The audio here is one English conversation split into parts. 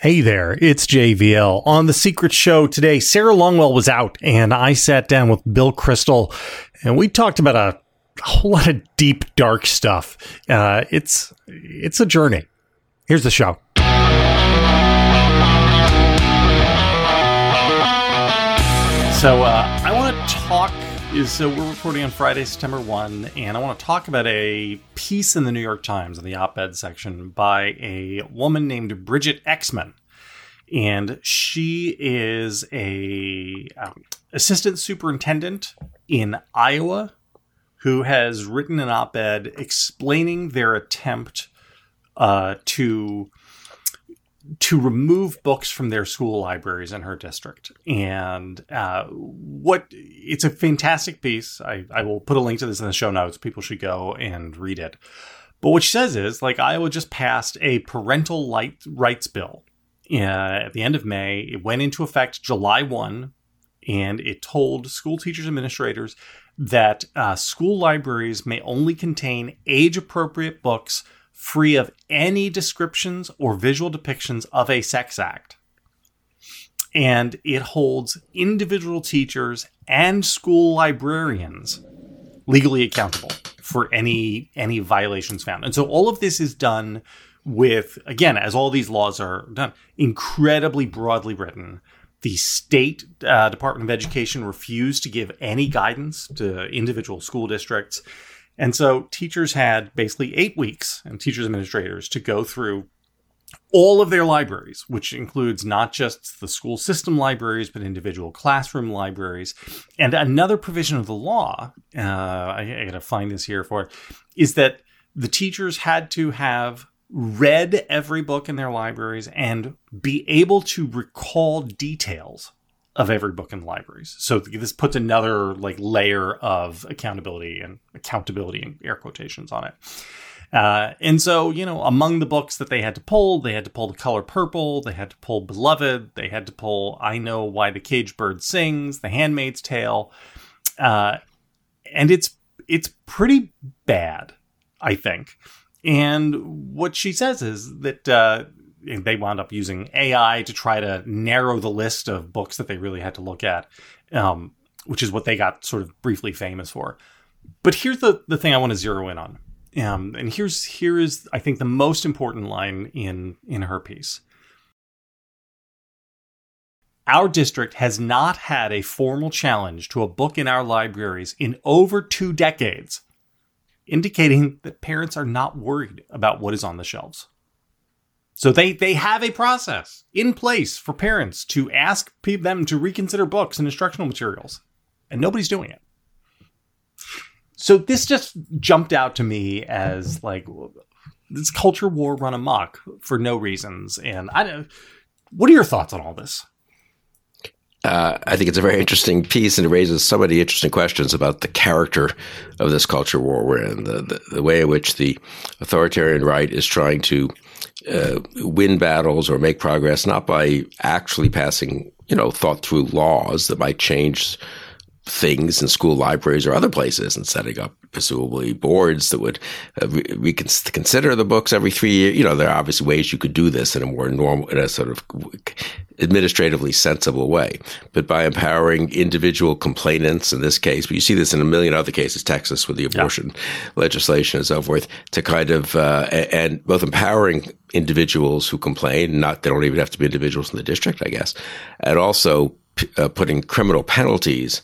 Hey there, it's JVL. On The Secret Show today, Sarah Longwell was out, and I sat down with Bill Kristol, and we talked about a, whole lot of deep, dark stuff. Uh, it's it's a journey. Here's the show. So uh, I want to talk. Is so we're recording on Friday, September one, and I want to talk about a piece in the New York Times in the op-ed section by a woman named Bridgette Exman, and she is a um, assistant superintendent in Iowa who has written an op-ed explaining their attempt uh, to to remove books from their school libraries in her district. And uh, what it's a fantastic piece. I, I will put a link to this in the show notes. People should go and read it. But what she says is like Iowa just passed a parental light rights bill uh, at the end of May. It went into effect July 1, and it told school teachers administrators that uh, school libraries may only contain age appropriate books free of any descriptions or visual depictions of a sex act. And it holds individual teachers and school librarians legally accountable for any any violations found. And so all of this is done with again as all these laws are done incredibly broadly written. The state uh, Department of Education refused to give any guidance to individual school districts. And so teachers had basically eight weeks, and teachers administrators to go through all of their libraries, which includes not just the school system libraries, but individual classroom libraries. And another provision of the law, uh, I, I got to find this here for is that the teachers had to have read every book in their libraries and be able to recall details of every book in libraries. So this puts another like layer of accountability and accountability in air quotations on it. Uh, and so, you know, among the books that they had to pull, they had to pull The Color Purple, they had to pull Beloved, they had to pull I Know Why the Caged Bird Sings, The Handmaid's Tale. Uh, and it's it's pretty bad, I think. And what she says is that uh, they wound up using AI to try to narrow the list of books that they really had to look at, um, which is what they got sort of briefly famous for. But here's the, the thing I want to zero in on. Um, and here's here is I think the most important line in in her piece. Our district has not had a formal challenge to a book in our libraries in over two decades, indicating that parents are not worried about what is on the shelves. So they they have a process in place for parents to ask them to reconsider books and instructional materials, and nobody's doing it. So this just jumped out to me as like this culture war run amok for no reasons, and I don't. What are your thoughts on all this? Uh, I think it's a very interesting piece, and it raises so many interesting questions about the character of this culture war we're in, the, the, the way in which the authoritarian right is trying to uh, win battles or make progress not by actually passing, you know, thought through laws that might change things in school libraries or other places and setting up presumably boards that would uh, reconsider the books every three years. You know, there are obviously ways you could do this in a more normal, in a sort of administratively sensible way. But by empowering individual complainants in this case, but you see this in a million other cases, Texas with the abortion yeah. legislation and so forth, to kind of, uh, and both empowering individuals who complain, not, they don't even have to be individuals in the district, I guess, and also uh, putting criminal penalties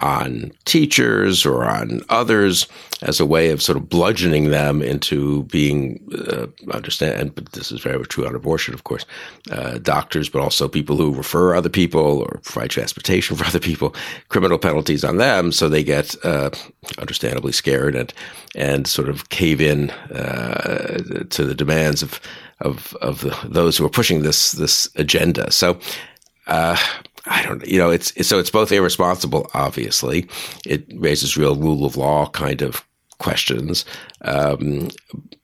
on teachers or on others as a way of sort of bludgeoning them into being uh, understand. But this is very true on abortion, of course. Uh, doctors, but also people who refer other people or provide transportation for other people. Criminal penalties on them, so they get uh, understandably scared and and sort of cave in uh, to the demands of of of the, those who are pushing this this agenda. So. Uh, I don't, you know, it's, it's, so it's both irresponsible, obviously. It raises real rule of law kind of questions. Um,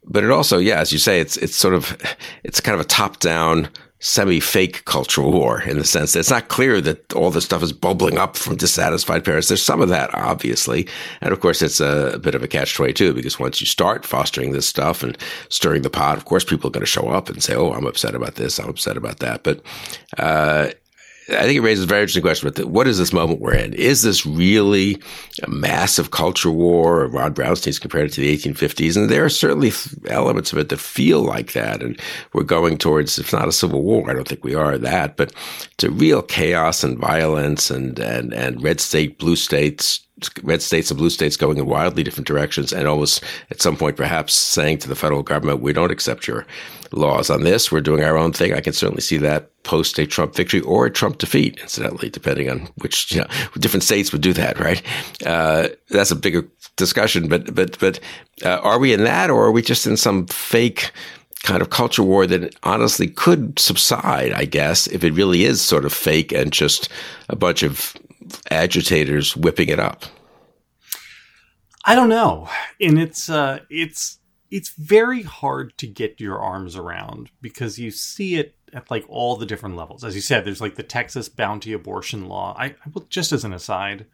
but it also, yeah, as you say, it's, it's sort of, it's kind of a top down semi-fake cultural war in the sense that it's not clear that all this stuff is bubbling up from dissatisfied parents. There's some of that, obviously, and of course, it's a, bit of a catch-22 because once you start fostering this stuff and stirring the pot, of course, people are going to show up and say, "Oh, I'm upset about this. I'm upset about that." But uh, I think it raises a very interesting question. But what is this moment we're in? Is this really a massive culture war? Ron Brownstein's compared it to the 1850s, and there are certainly elements of it that feel like that. And we're going towards, if not a civil war, I don't think we are that, but to real chaos and violence and and and red state, blue states red states and blue states going in wildly different directions and almost at some point perhaps saying to the federal government, we don't accept your laws on this. We're doing our own thing. I can certainly see that post a Trump victory or a Trump defeat, incidentally, depending on which, you know, different states would do that, right? Uh, that's a bigger discussion, but, but, but, uh, are we in that or are we just in some fake, kind of culture war that honestly could subside, I guess, if it really is sort of fake and just a bunch of agitators whipping it up? I don't know. And it's uh it's it's very hard to get your arms around because you see it at like all the different levels. As you said, there's like the Texas bounty abortion law. I, I will just as an aside,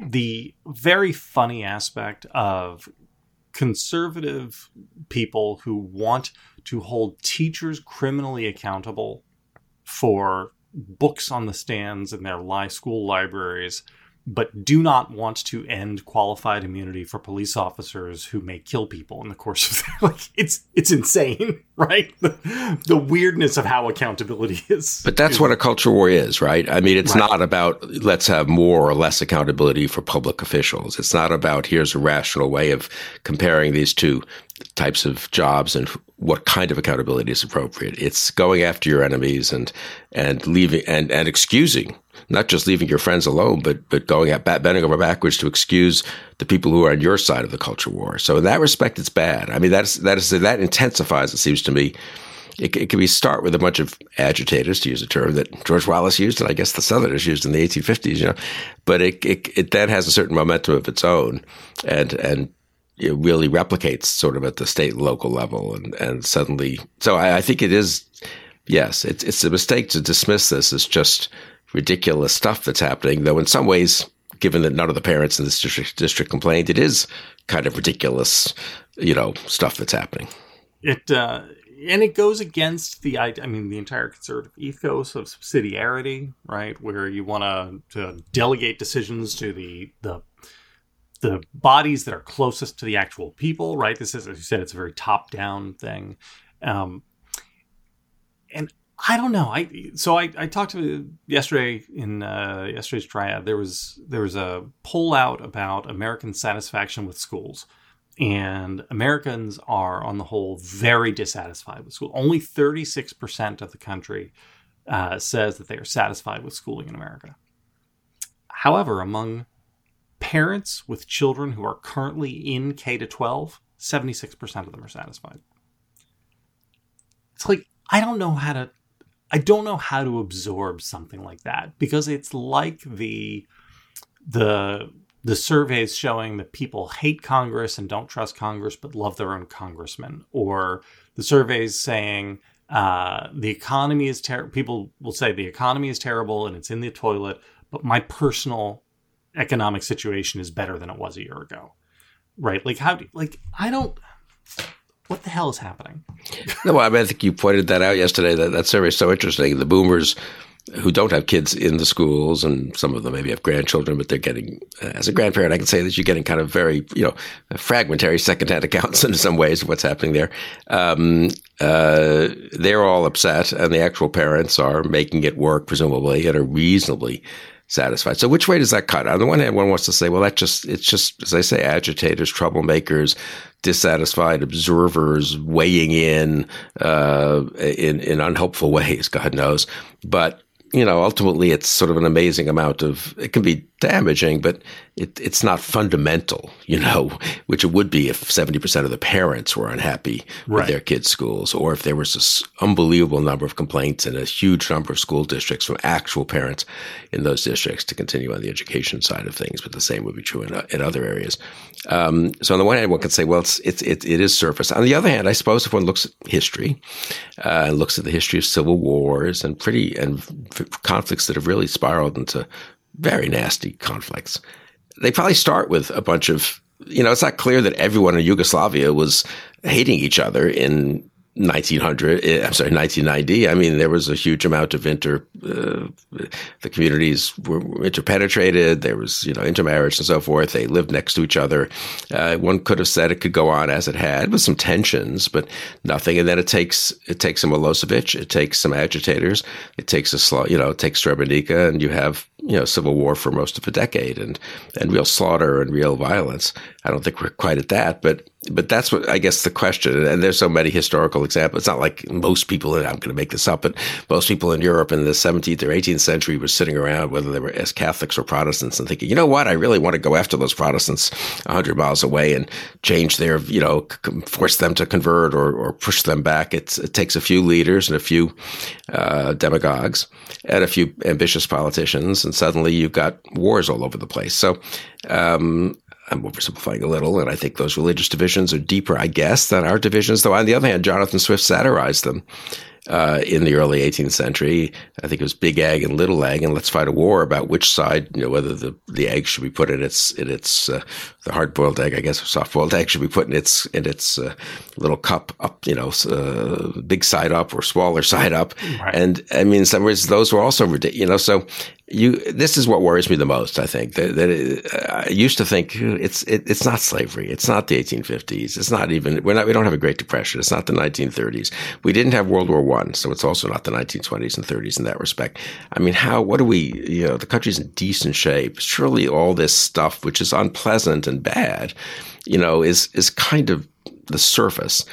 the very funny aspect of conservative people who want to hold teachers criminally accountable for books on the stands in their li- school libraries, but do not want to end qualified immunity for police officers who may kill people in the course of their, like it's it's insane, right? The, the weirdness of how accountability is. But that's what a culture war is, right? I mean, it's right. not about let's have more or less accountability for public officials. It's not about here's a rational way of comparing these two types of jobs and what kind of accountability is appropriate. It's going after your enemies and and leaving and and excusing, not just leaving your friends alone, but but going at bending over backwards to excuse the people who are on your side of the culture war. So in that respect, it's bad. I mean, that's that is that intensifies. It seems to me. It, it can be start with a bunch of agitators, to use a term that George Wallace used, and I guess the Southerners used in the 1850s. You know, but it it, it then has a certain momentum of its own, and and it really replicates sort of at the state and local level and, and suddenly so I, I, think it is yes it's it's a mistake to dismiss this as just ridiculous stuff that's happening though in some ways given that none of the parents in this district district complained it is kind of ridiculous you know stuff that's happening it uh and it goes against the I mean the entire conservative ethos of subsidiarity, right? Where you want to delegate decisions to the the the bodies that are closest to the actual people, right? This is, as you said, it's a very top down thing. Um, I don't know. I so I, I talked to yesterday in uh, yesterday's triad. There was there was a poll out about American satisfaction with schools, and Americans are on the whole very dissatisfied with school. Only thirty six percent of the country uh, says that they are satisfied with schooling in America. However, among parents with children who are currently in K to 12, 76% of them are satisfied. It's like, I don't know how to. I don't know how to absorb something like that because it's like the the the surveys showing that people hate Congress and don't trust Congress but love their own congressman, or the surveys saying uh, the economy is terrible. People will say the economy is terrible and it's in the toilet, but my personal economic situation is better than it was a year ago right like how do like i don't what the hell is happening? No I, mean, I think you pointed that out yesterday. That that survey is so interesting. The boomers who don't have kids in the schools and some of them maybe have grandchildren but they're getting as a grandparent i can say that you're getting kind of very you know fragmentary secondhand accounts in some ways of what's happening there. Um, uh, they're all upset and the actual parents are making it work presumably at a reasonably satisfied. So which way does that cut? On the one hand, one wants to say, well, that just, it's just, as I say, agitators, troublemakers, dissatisfied observers weighing in, uh, in, in unhelpful ways, God knows. But you know, ultimately it's sort of an amazing amount of, it can be damaging, but it, it's not fundamental, you know, which it would be if 70% of the parents were unhappy right. with their kids' schools, or if there was this unbelievable number of complaints in a huge number of school districts from actual parents in those districts to continue on the education side of things, but the same would be true in, in other areas. Um, so on the one hand, one can say, well, it's, it's, it, it is surface. On the other hand, I suppose if one looks at history, uh, and looks at the history of civil wars and pretty, and conflicts that have really spiraled into very nasty conflicts. They probably start with a bunch of, you know, it's not clear that everyone in Yugoslavia was hating each other in 1900, eh, I'm sorry, 1990. I mean, there was a huge amount of inter, uh, the communities were interpenetrated. There was, you know, intermarriage and so forth. They lived next to each other. Uh, one could have said it could go on as it had with some tensions, but nothing. And then it takes, it takes some Milosevic. It takes some agitators. It takes a, slow, you know, it takes Srebrenica and you have, you know, civil war for most of a decade and, and real slaughter and real violence. I don't think we're quite at that, but but that's what I guess the question. And there's so many historical examples. It's not like most people, I'm going to make this up, but most people in Europe in the 17th or 18th century were sitting around, whether they were as Catholics or Protestants, and thinking, you know what, I really want to go after those Protestants 100 miles away and change their, you know, force them to convert or, or push them back. It's, it takes a few leaders and a few uh, demagogues and a few ambitious politicians, and suddenly you've got wars all over the place. So, um, I'm oversimplifying a little, and I think those religious divisions are deeper, I guess, than our divisions. Though on the other hand, Jonathan Swift satirized them uh, in the early 18th century. I think it was Big Egg and Little Egg, and let's fight a war about which side, you know, whether the, the egg should be put in its in its uh, the hard boiled egg, I guess, or soft boiled egg should be put in its in its uh, little cup up, you know, uh, big side up or smaller side up. Right. And I mean, in some ways, those were also ridiculous. You know, so you this is what worries me the most i think that, that it, i used to think it's it, it's not slavery. It's not the 1850s it's not even we're not we don't have a great depression. It's not the 1930s we didn't have world war one so it's also not the 1920s and 30s in that respect. I mean how what do we you know the country's in decent shape. Surely all this stuff which is unpleasant and bad you know is is kind of the surface.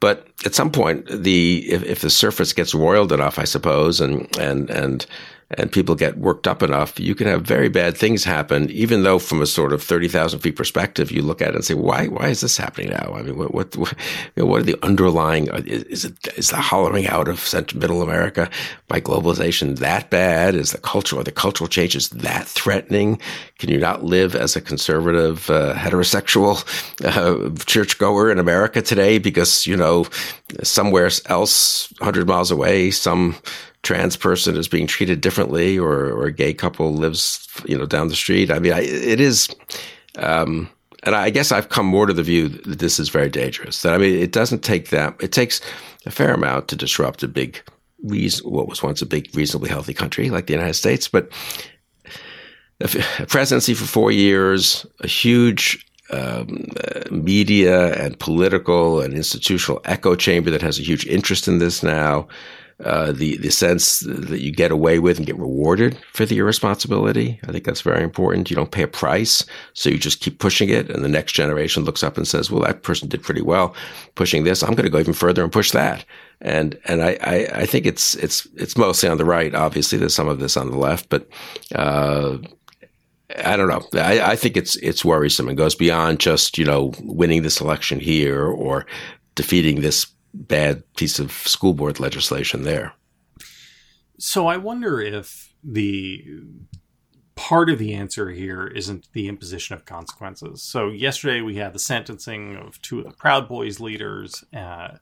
But at some point the if, if the surface gets roiled enough i suppose and and and and people get worked up enough, you can have very bad things happen, even though from a sort of 30,000 feet perspective, you look at it and say, why, why is this happening now? I mean, what, what, what, you know, what are the underlying, uh, is it, is the hollowing out of Central Middle America by globalization that bad? Is the cultural, are the cultural changes that threatening? Can you not live as a conservative, uh, heterosexual, uh, churchgoer in America today because, you know, somewhere else, 100 miles away, some, trans person is being treated differently or, or a gay couple lives, you know, down the street. I mean, I, it is, um, and I guess I've come more to the view that this is very dangerous. That I mean, it doesn't take that. It takes a fair amount to disrupt a big, reason, what was once a big, reasonably healthy country like the United States. But a presidency for four years, a huge um, media and political and institutional echo chamber that has a huge interest in this now uh, the the sense that you get away with and get rewarded for the irresponsibility. I think that's very important. You don't pay a price, so you just keep pushing it, and the next generation looks up and says, "Well, that person did pretty well pushing this. I'm going to go even further and push that." And and I, I, I, think it's it's it's mostly on the right. Obviously, there's some of this on the left, but. Uh, I don't know. I, I think it's it's worrisome and goes beyond just you know winning this election here or defeating this bad piece of school board legislation there. So I wonder if the part of the answer here isn't the imposition of consequences. So yesterday we had the sentencing of two of the Proud Boys leaders. Uh,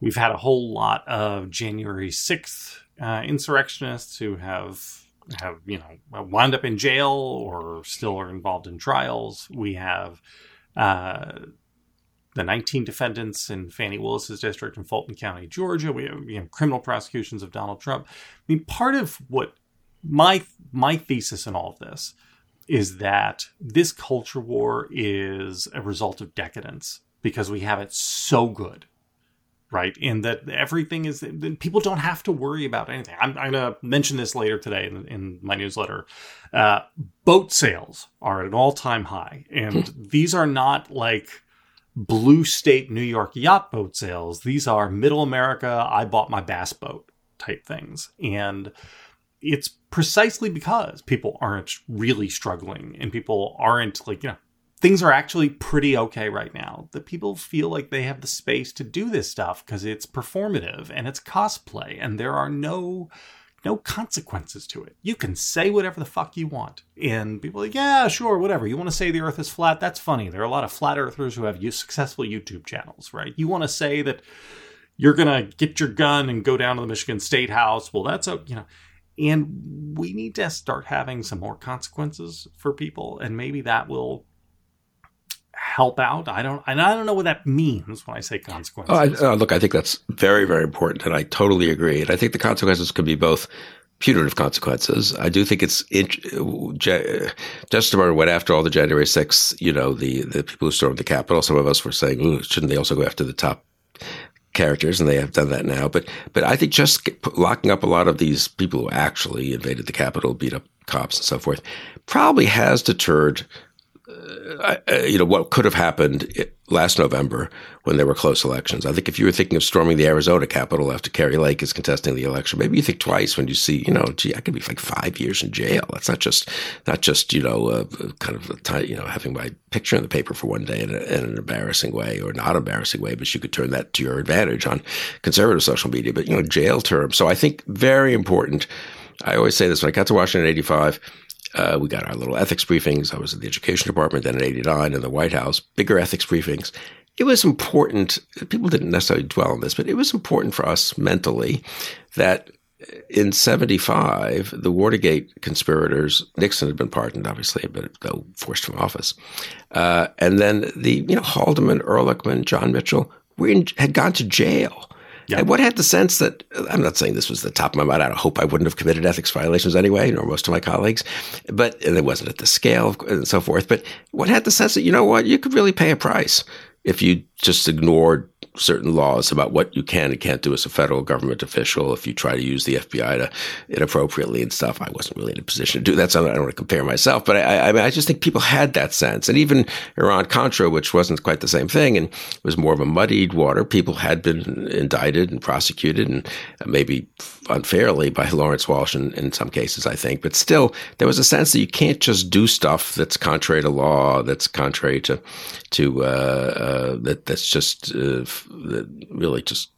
we've had a whole lot of January sixth uh, insurrectionists who have have you know wound up in jail or still are involved in trials. We have uh, the 19 defendants in Fani Willis's district in Fulton County, Georgia. We have you know, criminal prosecutions of Donald Trump. I mean, part of what my my thesis in all of this is that this culture war is a result of decadence because we have it so good right? In that everything is, people don't have to worry about anything. I'm, I'm going to mention this later today in, in my newsletter. Uh, boat sales are at an all time high. And these are not like blue state New York yacht boat sales. These are middle America, I bought my bass boat type things. And it's precisely because people aren't really struggling and people aren't like, you know, things are actually pretty okay right now. That people feel like they have the space to do this stuff because it's performative and it's cosplay and there are no no consequences to it. You can say whatever the fuck you want. And people like, yeah, sure, whatever. You want to say the earth is flat? That's funny. There are a lot of flat earthers who have successful YouTube channels, right? You want to say that you're going to get your gun and go down to the Michigan State House. Well, that's a, you know, and we need to start having some more consequences for people. And maybe that will help out. I don't, and I don't know what that means when I say consequences. I, uh, look, I think that's very, very important, and I totally agree. And I think the consequences could be both punitive consequences. I do think it's Justice Department went after all the January 6th, you know, the the people who stormed the Capitol. Some of us were saying, shouldn't they also go after the top characters, and they have done that now. But but I think just locking up a lot of these people who actually invaded the Capitol, beat up cops, and so forth, probably has deterred uh, you know, what could have happened last November when there were close elections. I think if you were thinking of storming the Arizona Capitol after Kari Lake is contesting the election, maybe you think twice when you see, you know, gee, I could be like five years in jail. That's not just, not just, you know, uh, kind of, you know, having my picture in the paper for one day in, a, in, an embarrassing way or not embarrassing way, but you could turn that to your advantage on conservative social media. But, you know, jail term. So I think very important. I always say this when I got to Washington in 85, uh, we got our little ethics briefings. I was in the education department then in 89 in the White House, bigger ethics briefings. It was important. People didn't necessarily dwell on this, but it was important for us mentally that in 75, the Watergate conspirators, Nixon had been pardoned, obviously, but though forced from office. Uh, and then the, you know, Haldeman, Ehrlichman, John Mitchell had gone to jail yeah. And what had the sense that I'm not saying this was the top of my mind. I hope I wouldn't have committed ethics violations anyway, nor most of my colleagues, but it wasn't at the scale and so forth. But what had the sense that you know what you could really pay a price if you just ignored certain laws about what you can and can't do as a federal government official if you try to use the FBI to inappropriately and stuff. I wasn't really in a position to do that, so I don't want to compare myself. But I, I mean, I just think people had that sense, and even Iran Contra, which wasn't quite the same thing and was more of a muddied water. People had been indicted and prosecuted, and maybe unfairly by Lawrence Walsh in, in some cases, I think. But still, there was a sense that you can't just do stuff that's contrary to law, that's contrary to to uh, uh, that that's just uh, that really just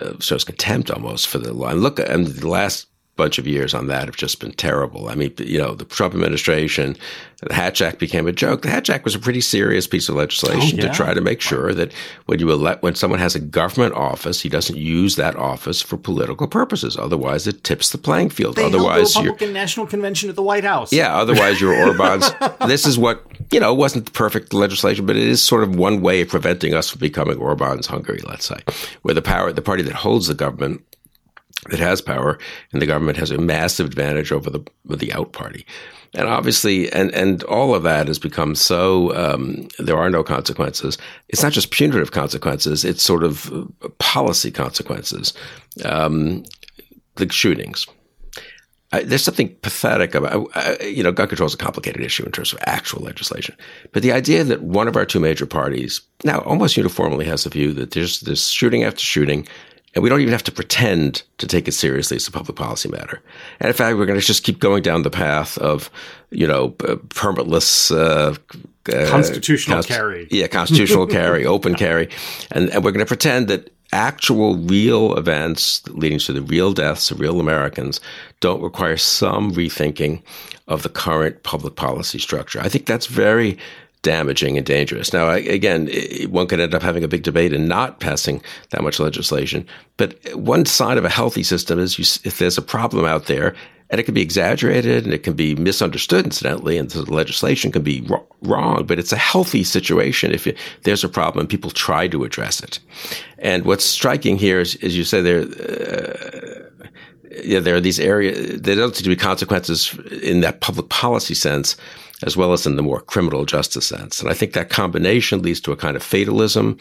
uh, shows contempt almost for the law. And look, and the last bunch of years on that have just been terrible. I mean, you know, the Trump administration, the Hatch Act became a joke. The Hatch Act was a pretty serious piece of legislation oh, yeah. to try to make sure that when you elect, when someone has a government office, he doesn't use that office for political purposes. Otherwise, it tips the playing field. They otherwise, held the Republican National Convention at the White House. Yeah. Otherwise, you're Orban's. this is what you know wasn't the perfect legislation, but it is sort of one way of preventing us from becoming Orban's Hungary. Let's say, where the power, the party that holds the government that has power, and the government has a massive advantage over the the out party. And obviously, and and all of that has become so. Um, there are no consequences. It's not just punitive consequences; it's sort of uh, policy consequences. Um, the shootings. I, there's something pathetic about, uh, you know, gun control is a complicated issue in terms of actual legislation. But the idea that one of our two major parties now almost uniformly has the view that there's this shooting after shooting, and we don't even have to pretend to take it seriously as a public policy matter. And in fact, we're going to just keep going down the path of, you know, permitless, uh, uh, constitutional const- carry. Yeah, constitutional carry, open carry. And, and we're going to pretend that actual real events leading to the real deaths of real Americans don't require some rethinking of the current public policy structure. I think that's very damaging and dangerous. Now, again, one could end up having a big debate and not passing that much legislation. But one side of a healthy system is you, if there's a problem out there, and it can be exaggerated and it can be misunderstood, incidentally, and the legislation can be wrong, but it's a healthy situation if you, there's a problem people try to address it. And what's striking here is, as you say, there, uh, yeah, there are these areas, there don't seem to be consequences in that public policy sense as well as in the more criminal justice sense. And I think that combination leads to a kind of fatalism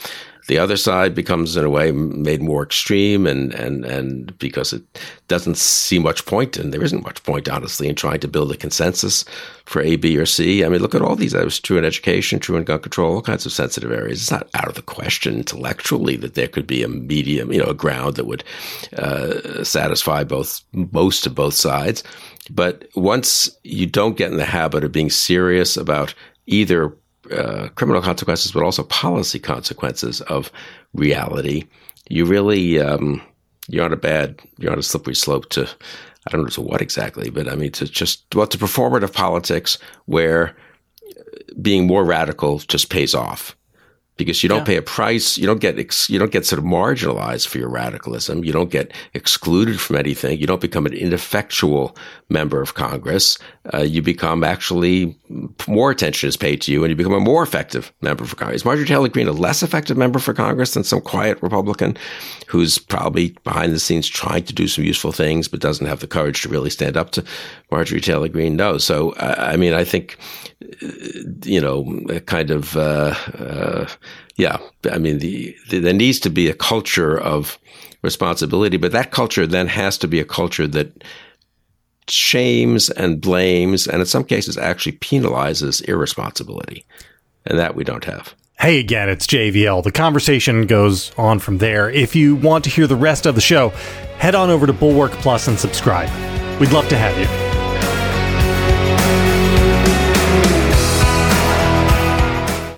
The other side becomes, in a way, made more extreme, and and and because it doesn't see much point, and there isn't much point, honestly, in trying to build a consensus for A, B, or C. I mean, look at all these. That was true in education, true in gun control, all kinds of sensitive areas. It's not out of the question intellectually that there could be a medium, you know, a ground that would uh, satisfy both most of both sides. But once you don't get in the habit of being serious about either uh, criminal consequences, but also policy consequences of reality, you really um, you're on a bad, you're on a slippery slope to I don't know to what exactly, but I mean to just well to performative politics where being more radical just pays off because you don't yeah. pay a price. You don't get ex, you don't get sort of marginalized for your radicalism. You don't get excluded from anything. You don't become an ineffectual member of Congress. Uh, you become actually more attention is paid to you, and you become a more effective member for Congress. Is Marjorie Taylor Greene a less effective member for Congress than some quiet Republican who's probably behind the scenes trying to do some useful things but doesn't have the courage to really stand up to Marjorie Taylor Greene? No. So uh, I mean, I think you know, kind of, uh, uh, yeah. I mean, the, the, there needs to be a culture of responsibility, but that culture then has to be a culture that shames and blames, and in some cases actually penalizes irresponsibility, and that we don't have. Hey again, it's JVL. The conversation goes on from there. If you want to hear the rest of the show, head on over to Bulwark Plus and subscribe. We'd love to have you.